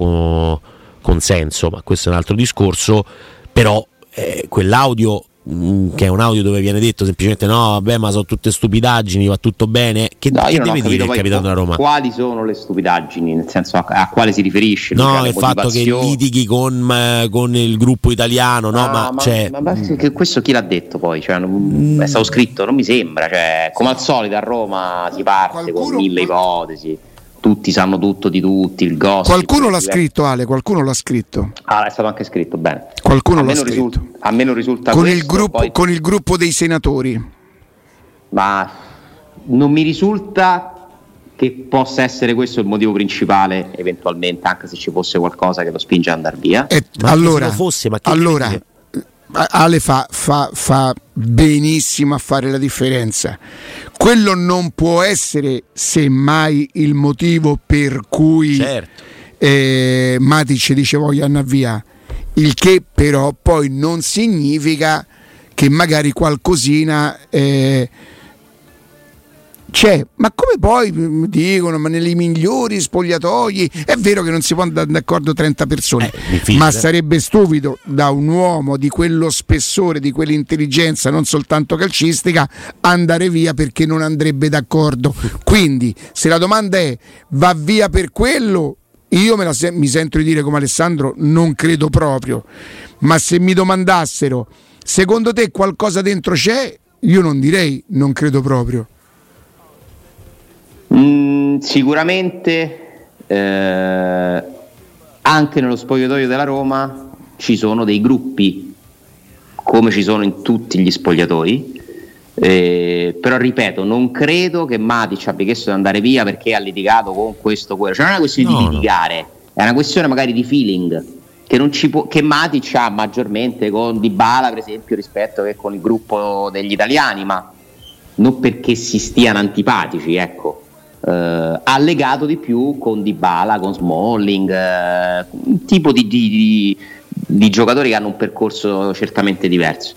consenso, ma questo è un altro discorso, però eh, quell'audio mm, che è un audio dove viene detto semplicemente no, vabbè, ma sono tutte stupidaggini, va tutto bene. Che, no, che deve dire il capitano della Roma? Quali sono le stupidaggini? Nel senso a, a quale si rifirisce? No, diciamo, il fatto che litighi con, con, il gruppo italiano, no? Ah, ma, ma, cioè, ma, ma questo chi l'ha detto poi? Cioè, non, è stato scritto, non mi sembra. Cioè, come al solito a Roma si parte Qualcuno con mille ipotesi tutti sanno tutto di tutti, il gossip. Qualcuno l'ha scritto Ale, qualcuno l'ha scritto. Ah, è stato anche scritto, bene. Qualcuno a l'ha scritto. Risulta, a me non risulta con questo, il, gruppo, poi... con il gruppo dei senatori. Ma non mi risulta che possa essere questo il motivo principale, eventualmente, anche se ci fosse qualcosa che lo spinge ad andare via. E ma allora, fosse, ma allora Ale fa, fa, fa, benissimo a fare la differenza. Quello non può essere semmai il motivo per cui certo. eh, Matic dice voglio andare via. il che però poi non significa che magari qualcosina eh, c'è, ma come poi dicono, ma nelle migliori spogliatoi è vero che non si può andare d'accordo 30 persone, Eh, ma sarebbe stupido da un uomo di quello spessore, di quell'intelligenza, non soltanto calcistica, andare via perché non andrebbe d'accordo. Quindi, se la domanda è va via per quello, io me la se- mi sento di dire come Alessandro, non credo proprio. Ma se mi domandassero, secondo te qualcosa dentro c'è? Io non direi non credo proprio. Mm, sicuramente eh, anche nello spogliatoio della Roma ci sono dei gruppi, come ci sono in tutti gli spogliatoi. eh, però ripeto, non credo che Matic abbia chiesto di andare via perché ha litigato con questo quello. Cioè, non è una questione No, di no. litigare, è una questione magari di feeling che, non ci può, che Matic ha maggiormente con Dybala, per esempio, rispetto che con il gruppo degli italiani, ma non perché si stiano antipatici, ecco. Eh, legato di più con Dybala, con Smalling, eh, un tipo di, di- di- di giocatori che hanno un percorso certamente diverso.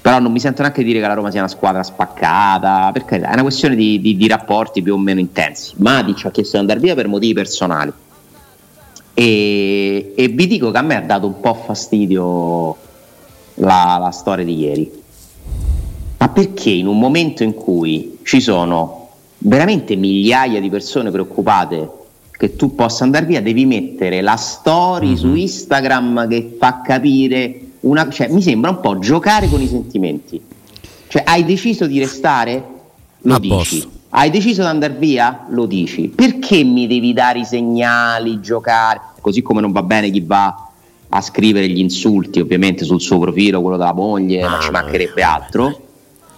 Però non mi sento neanche dire che la Roma sia una squadra spaccata, perché è una questione di rapporti più o meno intensi. Matic ha chiesto di andare via per motivi personali. E, e vi dico che a me ha dato un po' fastidio la, la storia di ieri. Ma perché in un momento in cui ci sono veramente migliaia di persone preoccupate che tu possa andare via, devi mettere la story su Instagram che fa capire una, cioè, mi sembra un po' giocare con i sentimenti. Cioè, hai deciso di restare? Lo A dici. posto. Hai deciso di andare via? Lo dici. Perché mi devi dare i segnali, giocare? Così come non va bene chi va a scrivere gli insulti, ovviamente sul suo profilo, quello della moglie, ma ci mancherebbe altro.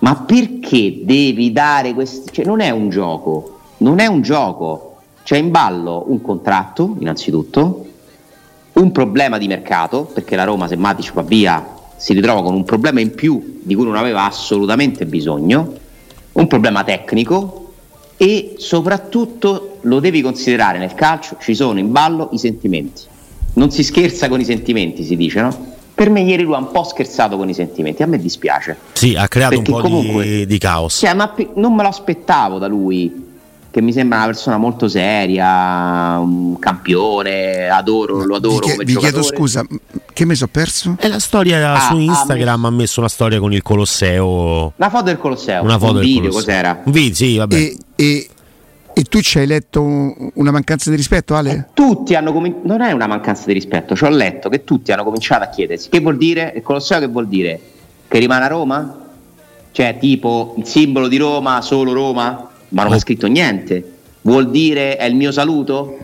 Ma perché devi dare questi... Cioè, non è un gioco, non è un gioco. C'è in ballo un contratto, innanzitutto, un problema di mercato, perché la Roma se Matic va via si ritrova con un problema in più di cui non aveva assolutamente bisogno, un problema tecnico e soprattutto lo devi considerare nel calcio, ci sono in ballo i sentimenti. Non si scherza con i sentimenti, si dice, no? Per me ieri lui ha un po' scherzato con i sentimenti, a me dispiace. Sì, ha creato Perché un po' comunque- di, di caos. Cioè, ma non me lo aspettavo da lui, che mi sembra una persona molto seria, un campione, adoro, lo adoro vi, vi chiedo scusa, che mi sono perso? E la storia Ah, su ha Instagram ha messo una storia con il Colosseo. Una foto del Colosseo, Una foto un del video, Colosseo. cos'era? Un video, sì, vabbè. E, e- e tu ci hai letto un- una mancanza di rispetto, Ale? Tutti hanno cominciato, non è una mancanza di rispetto, ci ho letto che tutti hanno cominciato a chiedersi che vuol dire, il Colosseo che vuol dire? Che rimane a Roma? Cioè tipo il simbolo di Roma, solo Roma? Ma non Oh. è scritto niente. Vuol dire è il mio saluto?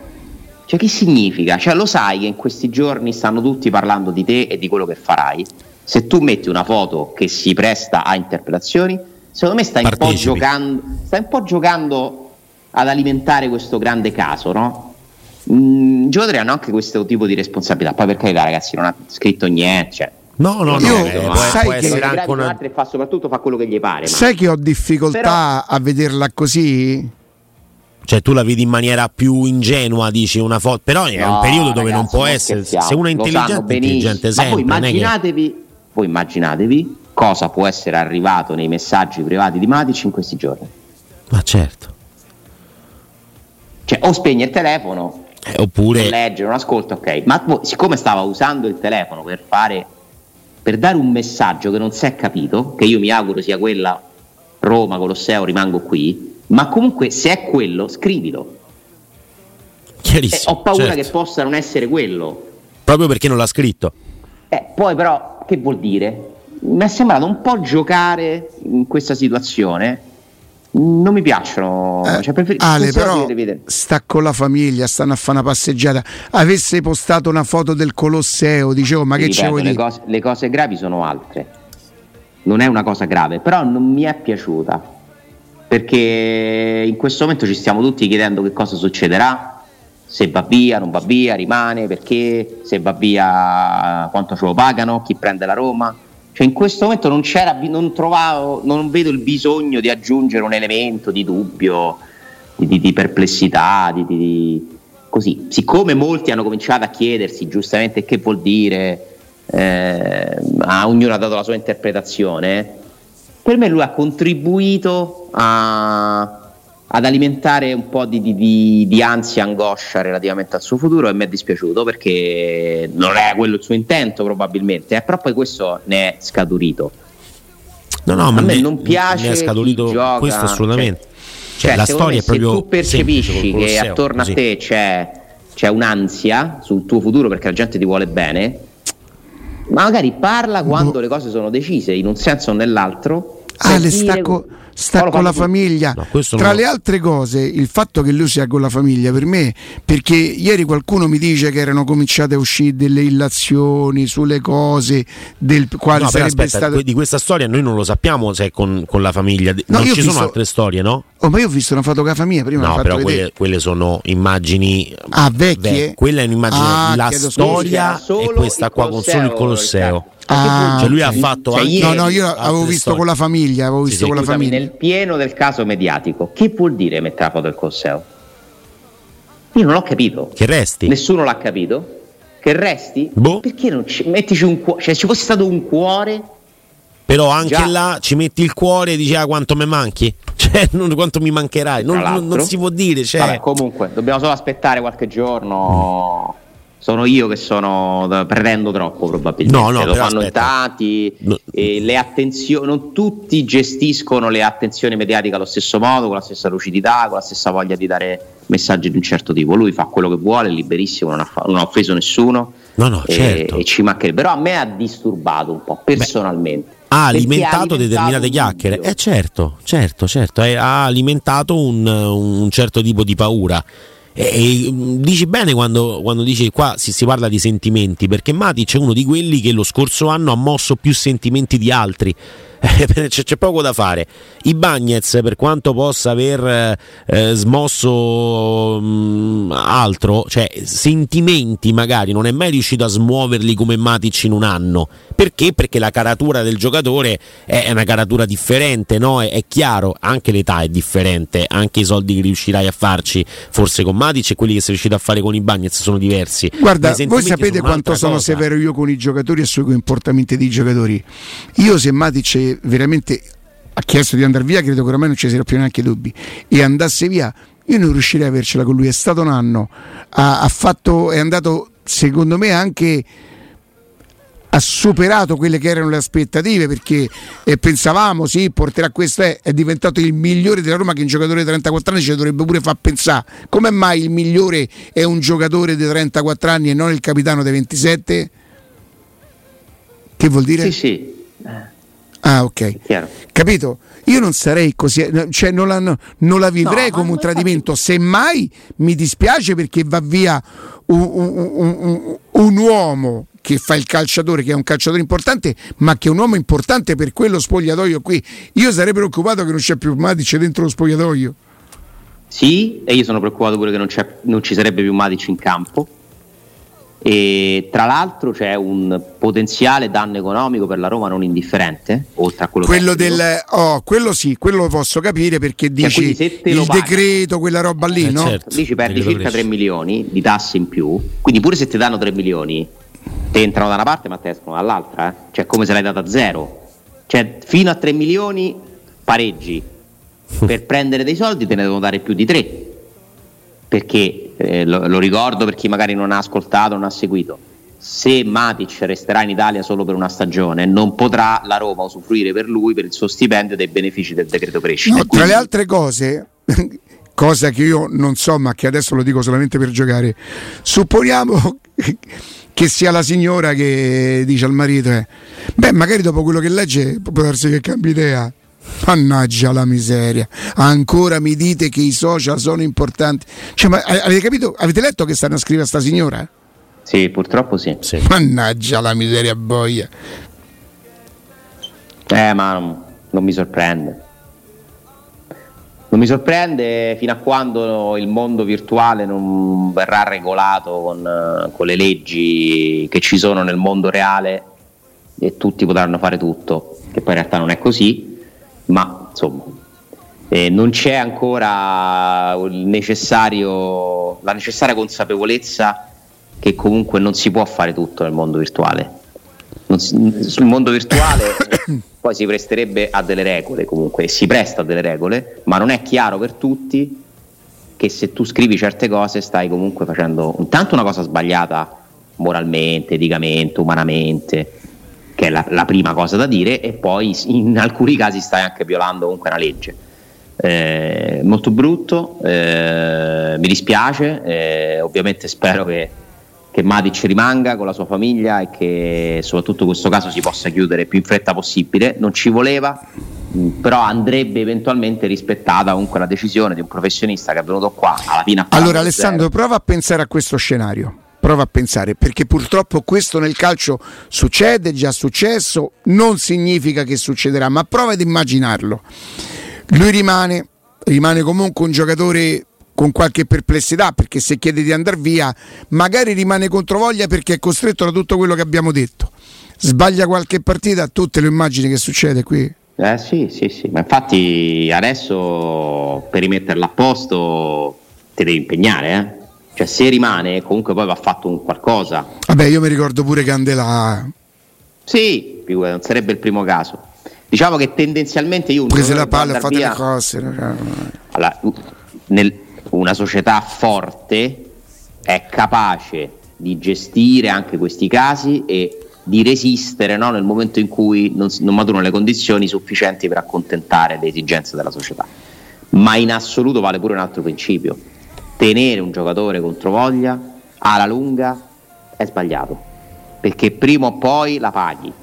Cioè che significa? Cioè lo sai che in questi giorni stanno tutti parlando di te e di quello che farai. Se tu metti una foto che si presta a interpretazioni, secondo me stai un po' Partecipi. giocando, stai un po' giocando ad alimentare questo grande caso, no? Mm, I giocatori hanno anche questo tipo di responsabilità. Poi per carità, ragazzi, non ha scritto niente. Cioè, No, no, no, Io- eh, eh, sai può che- essere anche una... altri fa soprattutto fa quello che gli pare. Ma Sai che ho difficoltà a vederla così? Cioè, tu la vedi in maniera più ingenua, dici una foto. Però è un No, periodo dove non ragazzi, può essere. scherziamo, Se uno è intelligente, intelligente sempre. Ma voi non è che- immaginatevi, voi immaginatevi cosa può essere arrivato nei messaggi privati di Matic in questi giorni. Ma certo. Cioè, o spegne il telefono, Eh, non oppure. legge, non ascolta, ok. Ma siccome stava usando il telefono per fare per dare un messaggio che non si è capito, che io mi auguro sia quella Roma, Colosseo, rimango qui, ma comunque se è quello, scrivilo. Eh, Chiarissimo. ho paura certo. che possa non essere quello. Proprio perché non l'ha scritto. Eh, poi però, che vuol dire? Mi è sembrato un po' giocare in questa situazione. Non mi piacciono. Eh, cioè, prefer- Ale, però sta con la famiglia, stanno a fare una passeggiata. Avesse postato una foto del Colosseo, dicevo, ma Ti che ci ripeto, vuoi le dire? cose, le cose gravi sono altre. Non è una cosa grave, però non mi è piaciuta. Perché in questo momento ci stiamo tutti chiedendo che cosa succederà. Se va via, non va via, rimane, perché, se va via quanto ce lo pagano, chi prende la Roma. Cioè in questo momento non c'era, non trovavo, non vedo il bisogno di aggiungere un elemento di dubbio, di, di- di perplessità, di- di- così. Siccome molti hanno cominciato a chiedersi giustamente che vuol dire, eh, a ognuno ha dato la sua interpretazione, per me lui ha contribuito a ad alimentare un po' di, di, di ansia, angoscia relativamente al suo futuro e mi è dispiaciuto perché non è quello il suo intento probabilmente, eh, però poi questo ne è scaturito. No, no, ma a me ne, non piace ne è scaturito gioca, questo assolutamente. Cioè, Cioè, la storia è proprio se tu percepisci semplice, che attorno così. a te c'è, c'è un'ansia sul tuo futuro perché la gente ti vuole bene, ma magari parla quando le cose sono decise in un senso o nell'altro. Ale, dire- sta, co- sta con la famiglia. No, Tra lo- le altre cose, il fatto che lui sia con la famiglia per me, perché ieri qualcuno mi dice che erano cominciate a uscire delle illazioni sulle cose del quale No, sarebbe aspetta, stato. di questa storia noi non lo sappiamo se è con, con la famiglia. No, non io ci ho sono visto- altre storie, no? Oh, ma io ho visto una foto con la famiglia prima. No, però quelle, quelle sono immagini Ah, vecchie? ve- Quella è un'immagine, Ah, la scusa, storia è questa qua con solo il Colosseo. Ah, Cioè lui ha ok. fatto Cioè, anche No, no, io avevo visto storie. con la famiglia. Avevo Sì, visto sì, con la Scusami, famiglia. nel pieno del caso mediatico, che vuol dire mettere la foto del Colosseo? Io non l'ho capito. Che resti? Nessuno l'ha capito. Che resti? Boh. Perché non ci mettici un cuore? Cioè, ci fosse stato un cuore. Però anche Già. là ci metti il cuore e dici ah, quanto mi manchi? Cioè, non- quanto mi mancherai? Non, non- non si può dire. Cioè, Vabbè, comunque, dobbiamo solo aspettare qualche giorno. Sono io che sono pretendo troppo probabilmente. No, no, Lo fanno aspetta. tanti. No. le attenzioni, non tutti gestiscono le attenzioni mediatiche allo stesso modo, con la stessa lucidità, con la stessa voglia di dare messaggi di un certo tipo. Lui fa quello che vuole, è liberissimo, non ha, fa- non ha offeso nessuno. No, no, e, certo. e ci mancherebbe. Però a me ha disturbato un po' personalmente. ha Perché alimentato ha determinate chiacchiere. Eh certo, certo, certo, eh, ha alimentato un, un certo tipo di paura. E, e, mh, dici bene quando, quando dici qua si, si parla di sentimenti, perché Matic è uno di quelli che lo scorso anno ha mosso più sentimenti di altri. C'è, poco da fare. I Bagnets, per quanto possa aver eh, smosso mh, altro, cioè sentimenti magari, non è mai riuscito a smuoverli come Matic in un anno. Perché? Perché la caratura del giocatore è una caratura differente, no? È, è chiaro, anche l'età è differente, anche i soldi che riuscirai a farci, forse con Matic e quelli che sei riuscito a fare con i Bagnets sono diversi. Guarda, voi sapete sono quanto sono cosa. severo io con i giocatori e sui comportamenti dei giocatori. Io se Matic veramente ha chiesto di andare via, credo che ormai non ci siano più neanche dubbi, e andasse via, io non riuscirei a avercela con lui. È stato un anno, ha, ha fatto, è andato secondo me anche ha superato quelle che erano le aspettative perché eh, pensavamo sì porterà questo è, è diventato il migliore della Roma che un giocatore di 34 anni ci dovrebbe pure far pensare come mai il migliore è un giocatore di 34 anni e non il capitano dei 27 che vuol dire? Sì, sì, ah ok chiaro. capito? io non sarei così cioè non la, non la vivrei No, come un tradimento semmai mi dispiace perché va via un, un- un- un- un uomo che fa il calciatore, che è un calciatore importante, ma che è un uomo importante per quello spogliatoio qui. Io sarei preoccupato che non c'è più Matic dentro lo spogliatoio. Sì, e io sono preoccupato pure che non, c'è- non ci sarebbe più Matic in campo. E tra l'altro c'è un potenziale danno economico per la Roma non indifferente, oltre a quello Quello del oh, quello sì, quello lo posso capire perché dici se te lo il paghi- decreto, quella roba lì, Eh, no? certo. Lì ci perdi circa crescita. 3 milioni di tasse in più, quindi pure se ti danno 3 milioni, ti entrano da una parte ma ti escono dall'altra, eh? cioè come se l'hai data a zero. Cioè fino a 3 milioni pareggi, per prendere dei soldi te ne devono dare più di 3. Perché, eh, lo, lo ricordo per chi magari non ha ascoltato, non ha seguito, se Matic resterà in Italia solo per una stagione non potrà la Roma usufruire per lui, per il suo stipendio, dei benefici del decreto crescita. No, tra quindi- le altre cose, cosa che io non so, ma che adesso lo dico solamente per giocare, supponiamo che sia la signora che dice al marito, eh, beh, magari dopo quello che legge può darsi che cambi idea. Mannaggia la miseria, ancora mi dite che i social sono importanti. Cioè, ma avete capito? Avete letto che stanno a scrivere a sta signora? Sì, purtroppo sì. Sì. Mannaggia la miseria boia. Eh, ma non, non mi sorprende. Non mi sorprende fino a quando il mondo virtuale non verrà regolato con, eh, con le leggi che ci sono nel mondo reale e tutti potranno fare tutto, che poi in realtà non è così, ma insomma eh, non c'è ancora il necessario, la necessaria consapevolezza che comunque non si può fare tutto nel mondo virtuale. si, sul mondo virtuale poi si presterebbe a delle regole comunque, si presta a delle regole, ma non è chiaro per tutti che se tu scrivi certe cose stai comunque facendo intanto una cosa sbagliata moralmente, eticamente, umanamente, che è la, la, prima cosa da dire, e poi in alcuni casi stai anche violando comunque una legge. Eh, molto brutto, eh, mi dispiace, eh, ovviamente spero che, che Matic rimanga con la sua famiglia e che soprattutto questo caso si possa chiudere più in fretta possibile. Non ci voleva, però andrebbe eventualmente rispettata comunque la decisione di un professionista che è venuto qua alla fine a Allora Alessandro, prova a pensare a questo scenario. Prova a pensare, perché purtroppo questo nel calcio succede, è già successo, non significa che succederà, ma prova ad immaginarlo. Lui rimane, rimane comunque un giocatore con qualche perplessità perché se chiede di andare via magari rimane controvoglia perché è costretto da tutto quello che abbiamo detto sbaglia qualche partita tutte le immagini che succede qui eh sì, sì, sì, ma infatti adesso per rimetterla a posto ti devi impegnare, eh? Cioè se rimane comunque poi va fatto un qualcosa. Vabbè, io mi ricordo pure Candela. Sì, non sarebbe il primo caso. Diciamo che tendenzialmente io... Prese la palla e fate le cose. Allora, nel, una società forte è capace di gestire anche questi casi e di resistere no? nel momento in cui non, non, maturano le condizioni sufficienti per accontentare le esigenze della società. Ma in assoluto vale pure un altro principio. Tenere un giocatore contro voglia alla lunga è sbagliato, perché prima o poi la paghi.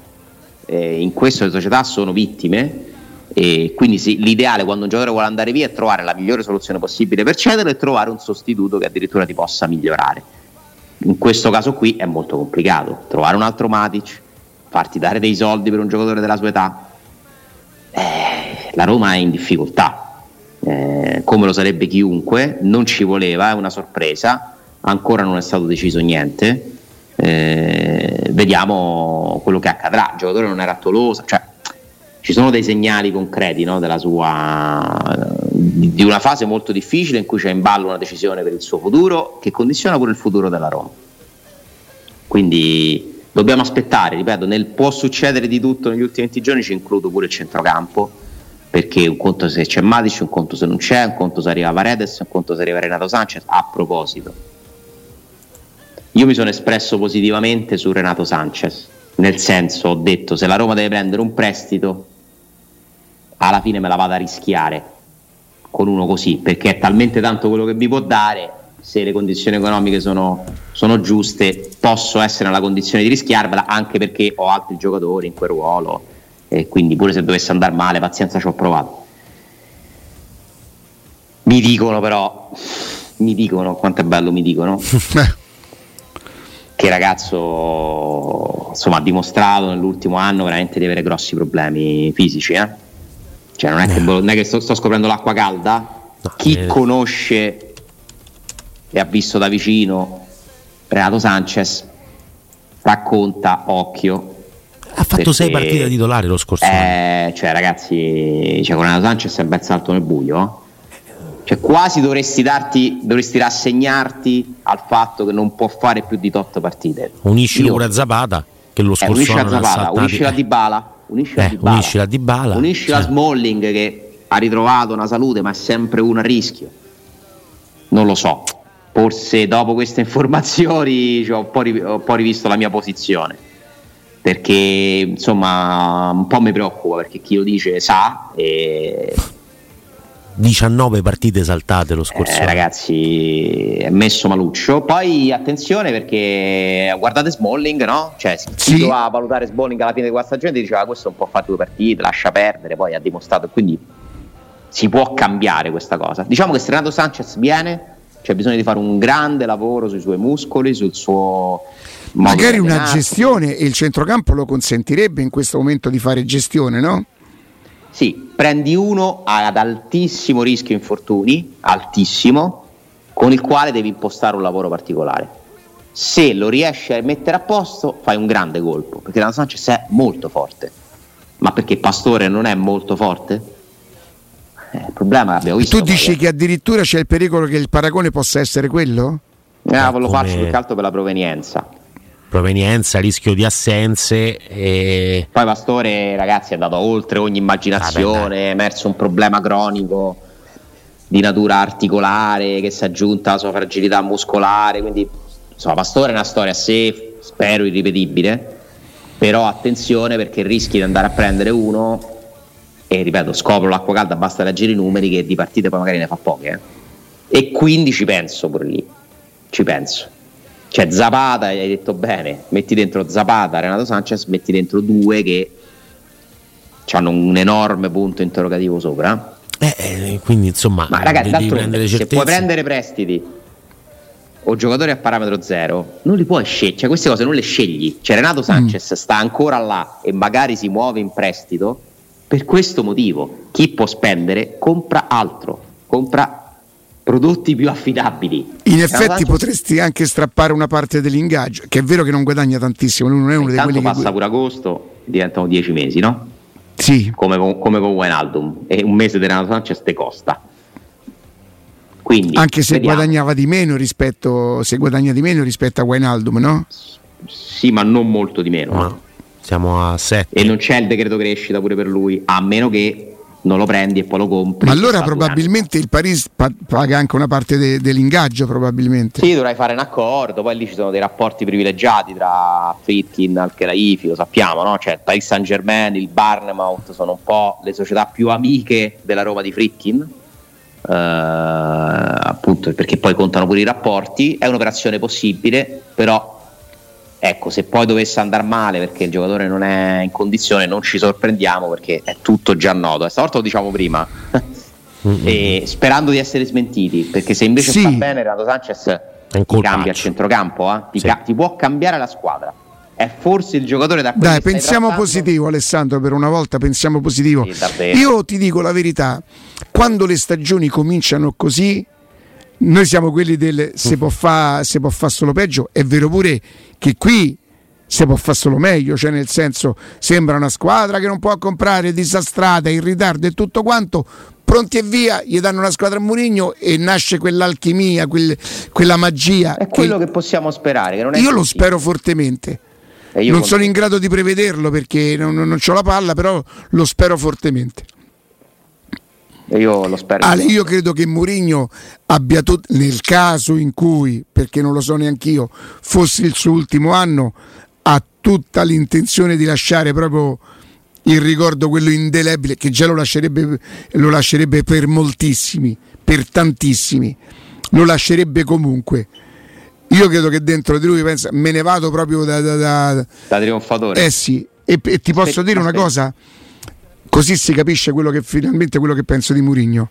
Eh, in questo le società sono vittime e quindi sì, l'ideale quando un giocatore vuole andare via è trovare la migliore soluzione possibile per cedere e trovare un sostituto che addirittura ti possa migliorare in questo caso qui è molto complicato. Trovare un altro Matic, farti dare dei soldi per un giocatore della sua età. Eh, la Roma è in difficoltà, eh, come lo sarebbe chiunque, non ci voleva, è una sorpresa, ancora non è stato deciso niente. Eh, vediamo quello che accadrà. Il giocatore non era a Tolosa, cioè ci sono dei segnali concreti no, sua, di, una fase molto difficile in cui c'è in ballo una decisione per il suo futuro che condiziona pure il futuro della Roma. Quindi dobbiamo aspettare, ripeto, nel, può succedere di tutto negli ultimi 20 giorni, ci includo pure il centrocampo, perché un conto se c'è Matic, un conto se non c'è, un conto se arriva Varedes, un conto se arriva Renato Sanchez. A proposito, io mi sono espresso positivamente su Renato Sanchez, nel senso ho detto se la Roma deve prendere un prestito alla fine me la vado a rischiare con uno così, perché è talmente tanto quello che vi può dare, se le condizioni economiche sono, sono giuste, posso essere nella condizione di rischiarvela, anche perché ho altri giocatori in quel ruolo, e quindi pure se dovesse andare male, pazienza ci ho provato. Mi dicono però, mi dicono, quanto è bello mi dicono, che ragazzo insomma, ha dimostrato nell'ultimo anno veramente di avere grossi problemi fisici, eh? Cioè, non è che, non è che sto, sto, scoprendo l'acqua calda. No, Chi eh. conosce e ha visto da vicino Renato Sanchez racconta occhio. Ha fatto perché, sei partite titolari lo scorso eh, anno. Cioè, ragazzi, cioè, con Sanchez è ben salto nel buio. Cioè, quasi dovresti, darti, dovresti rassegnarti al fatto che non può fare più di tot partite. Unisci pure a Zapata, che lo scorso eh, anno. Zapata, unisci la Dybala unisci la eh, Dybala, unisci la, Dybala, unisci cioè. la Smalling che ha ritrovato una salute ma è sempre uno a rischio non lo so forse dopo queste informazioni cioè, ho, un ho, un po rivisto la mia posizione perché insomma un po' mi preoccupa perché chi lo dice sa e 19 partite saltate lo scorso eh. Ragazzi, è messo maluccio. Poi attenzione perché guardate Smalling, no? Cioè, chi sì. doveva valutare Smalling alla fine di questa stagione diceva ah, questo non può fare due partite, lascia perdere, poi ha dimostrato quindi si può cambiare questa cosa. Diciamo che se Renato Sanchez viene c'è bisogno di fare un grande lavoro sui suoi muscoli, sul suo magari una gestione e il centrocampo lo consentirebbe in questo momento di fare gestione, no? Sì, prendi uno ad altissimo rischio infortuni, altissimo, con il quale devi impostare un lavoro particolare. Se lo riesci a mettere a posto, fai un grande colpo, perché la Sanchez è molto forte. Ma perché Pastore non è molto forte? Eh, il problema l'abbiamo visto. Tu dici poi, che addirittura c'è il pericolo che il paragone possa essere quello? Eh, lo come... faccio più che altro per la provenienza. provenienza, rischio di assenze. E... Poi Pastore, ragazzi, è andato oltre ogni immaginazione, è emerso un problema cronico di natura articolare che si è aggiunta alla sua fragilità muscolare, quindi insomma Pastore è una storia a sé, spero irripetibile, però attenzione perché rischi di andare a prendere uno e ripeto, scopro l'acqua calda, basta leggere i numeri che di partite poi magari ne fa poche. Eh. E quindi ci penso pure lì, ci penso. Cioè Zapata, hai detto bene, metti dentro Zapata, Renato Sanchez, metti dentro due che hanno un enorme punto interrogativo sopra. Eh, eh quindi insomma, ma ragazzi, se puoi prendere prestiti o giocatori a parametro zero, non li puoi scegliere, cioè queste cose non le scegli. Cioè Renato mm. Sanchez mm. sta ancora là e magari si muove in prestito per questo motivo. Chi può spendere compra altro, compra prodotti più affidabili. In effetti potresti anche strappare una parte dell'ingaggio, che è vero che non guadagna tantissimo, lui non è uno di quelli passa che... pure agosto, diventano dieci mesi, no? Sì. Come con, come con Wijnaldum, e un mese di Renato Sanchez te costa. Quindi, anche se vediamo. guadagnava di meno rispetto, se guadagna di meno rispetto a Wijnaldum, no? Sì, ma non molto di meno. No. Siamo a 7. E non c'è il decreto crescita pure per lui, a meno che non lo prendi e poi lo compri. Ma allora probabilmente il Paris paga anche una parte de- dell'ingaggio, probabilmente. Sì, dovrai fare un accordo, poi lì ci sono dei rapporti privilegiati tra Fritkin e Al-Khelaifi, lo sappiamo, no? Cioè il Paris Saint Germain, il Barnemouth sono un po' le società più amiche della Roma di Fritkin. Uh, appunto perché poi contano pure i rapporti è un'operazione possibile però Ecco, se poi dovesse andare male perché il giocatore non è in condizione, non ci sorprendiamo perché è tutto già noto. E stavolta lo diciamo prima, e sperando di essere smentiti, perché se invece sì. sta bene Renato Sanchez ti cambia il centrocampo, eh? ti, sì. ca- ti può cambiare la squadra è forse il giocatore da cui Dai, pensiamo positivo Alessandro, per una volta pensiamo positivo. Sì, Io ti dico la verità, quando le stagioni cominciano così, noi siamo quelli del se può fare fa solo peggio, è vero pure che qui si può fare solo meglio, cioè nel senso sembra una squadra che non può comprare, disastrata, in ritardo e tutto quanto, pronti e via, gli danno una squadra a Murigno e nasce quell'alchimia, quel, quella magia. È quello che, che possiamo sperare. Che io così. lo spero fortemente. Non sono in grado di prevederlo perché non, non, non ho la palla, però lo spero fortemente. Io lo spero. Ale, io credo che Mourinho abbia tutto, nel caso in cui, perché non lo so neanche io, fosse il suo ultimo anno, ha tutta l'intenzione di lasciare proprio il ricordo quello indelebile che già lo lascerebbe, lo lascerebbe per moltissimi, per tantissimi, lo lascerebbe comunque. Io credo che dentro di lui pensa, me ne vado proprio da, da, da, da trionfatore. Eh sì, e, e ti posso dire una cosa Così si capisce quello che finalmente quello che penso di Murigno.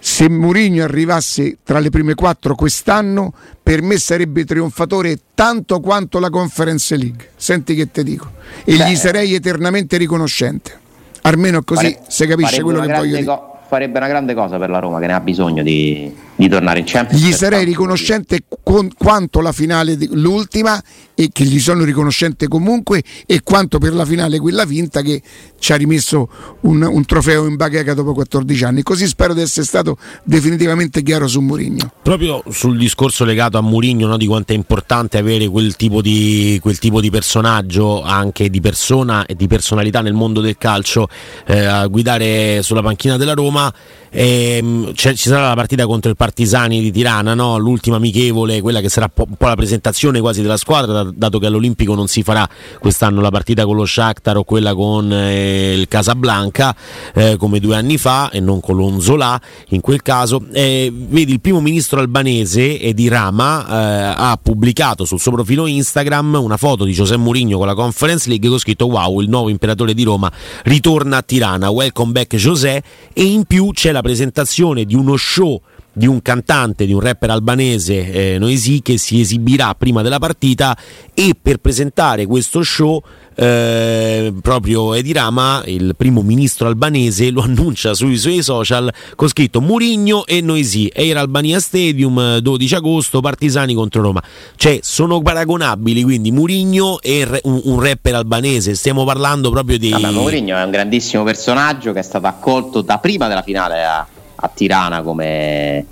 Se Murigno arrivasse tra le prime quattro quest'anno, per me sarebbe trionfatore tanto quanto la Conference League. Senti che te dico. E Beh, gli sarei eternamente riconoscente. Almeno così pare, si capisce quello che voglio dire. Co- farebbe una grande cosa per la Roma che ne ha bisogno di, di tornare in Champions. Gli sarei riconoscente con, quanto la finale, di, l'ultima, e che gli sono riconoscente comunque, e quanto per la finale quella vinta che ci ha rimesso un, un trofeo in bacheca dopo 14 anni. Così spero di essere stato definitivamente chiaro su Murigno. Proprio sul discorso legato a Murigno, no, di quanto è importante avere quel tipo, di, quel tipo di personaggio, anche di persona e di personalità nel mondo del calcio, eh, a guidare sulla panchina della Roma. Ehm, ci sarà la partita contro il Partisani di Tirana, no? l'ultima amichevole, quella che sarà un po' la presentazione quasi della squadra, dato che all'Olimpico non si farà quest'anno la partita con lo Shakhtar o quella con eh, il Casablanca, eh, come due anni fa, e non con l'Onzola in quel caso. Eh, vedi, il primo ministro albanese di Rama eh, ha pubblicato sul suo profilo Instagram una foto di Giuseppe Mourinho con la Conference League con scritto wow, il nuovo imperatore di Roma ritorna a Tirana, welcome back José e in più c'è la presentazione di uno show di un cantante, di un rapper albanese, eh, Noisy, che si esibirà prima della partita e per presentare questo show eh, proprio Edi Rama, il primo ministro albanese, lo annuncia sui suoi social con scritto Murigno e Noisy, Air Albania Stadium 12 agosto, Partisani contro Roma. Cioè sono paragonabili quindi Murigno e un, un rapper albanese, stiamo parlando proprio di... Vabbè, Murigno è un grandissimo personaggio che è stato accolto da prima della finale a, a Tirana come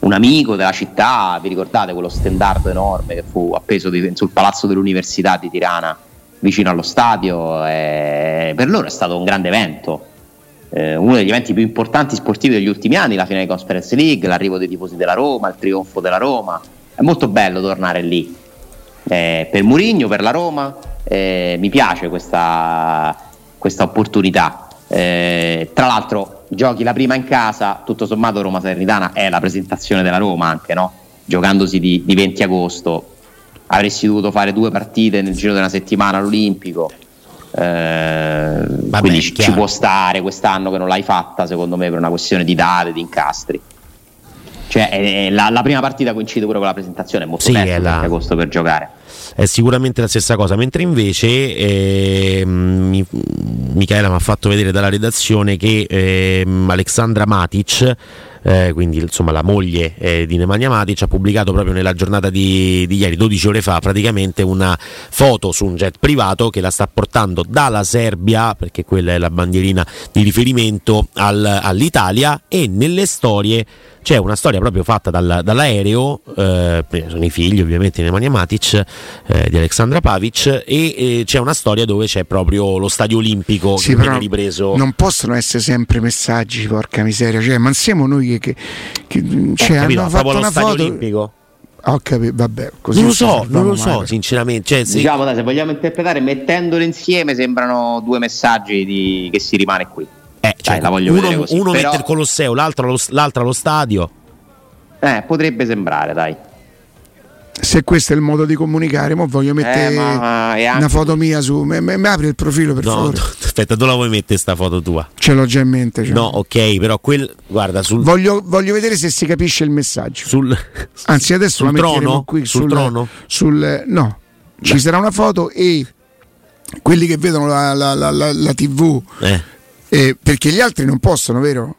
un amico della città, vi ricordate quello stendardo enorme che fu appeso di, sul palazzo dell'Università di Tirana vicino allo stadio? Eh, per loro è stato un grande evento, eh, uno degli eventi più importanti sportivi degli ultimi anni, la finale di Conference League, l'arrivo dei tifosi della Roma, il trionfo della Roma. È molto bello tornare lì. Eh, per Murigno, per la Roma, eh, mi piace questa, questa opportunità. Eh, tra l'altro giochi la prima in casa, tutto sommato Roma Salernitana è la presentazione della Roma anche, no? Giocandosi di, di 20 agosto, avresti dovuto fare due partite nel giro di una settimana all'Olimpico. Eh, Vabbè, quindi ci chiaro. può stare quest'anno che non l'hai fatta, secondo me, per una questione di date, di incastri. Cioè, eh, la, la prima partita coincide pure con la presentazione, è molto Sì, è la- 20 agosto per giocare. è sicuramente la stessa cosa, mentre invece ehm, mi- Michaela mi ha fatto vedere dalla redazione che ehm, Alexandra Matic, eh, quindi insomma la moglie eh, di Nemanja Matic, ha pubblicato proprio nella giornata di, di ieri, 12 ore fa, praticamente una foto su un jet privato che la sta portando dalla Serbia, perché quella è la bandierina di riferimento, al- all'Italia e nelle storie c'è una storia proprio fatta dal- dall'aereo, eh, sono i figli ovviamente di Nemanja Matic, eh, di Aleksandra Pavic, e eh, c'è una storia dove c'è proprio lo stadio olimpico Sì, che viene ripreso. non possono essere sempre messaggi, porca miseria. Cioè, ma siamo noi che, che, che Eh, cioè, capito? hanno fatto lo una stadio foto. olimpico. Ho capito, vabbè, così Non lo so, non lo so, male. sinceramente. Cioè, se- Diciamo, dai, se vogliamo interpretare, mettendole insieme sembrano due messaggi di, che si rimane qui. Eh, cioè, dai, la voglio uno, vedere così, uno però- mette il Colosseo, l'altro allo, l'altro allo stadio. Eh, potrebbe sembrare, dai. Se questo è il modo di comunicare, mo voglio mettere Eh, ma una foto mia su. Mi, mi- apri il profilo per No, favore? no, aspetta, tu la vuoi mettere sta foto tua? Ce l'ho già in mente. cioè. No, ok, però quel. Guarda, sul. Voglio, voglio vedere se si capisce il messaggio. sul Anzi, adesso sul la metteremo trono? qui sul sul, trono? sul- no, ci sarà una foto e quelli che vedono la, la- la- la- la TV, Eh. Eh, perché gli altri non possono, vero?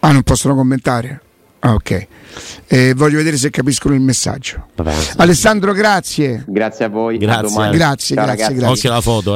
Ah, non possono commentare. Ah, ok. Eh, voglio vedere se capiscono il messaggio. Vabbè, Alessandro, grazie. Grazie a voi. a Grazie. domani. Grazie, Ciao, grazie, grazie. Occhio alla foto, eh.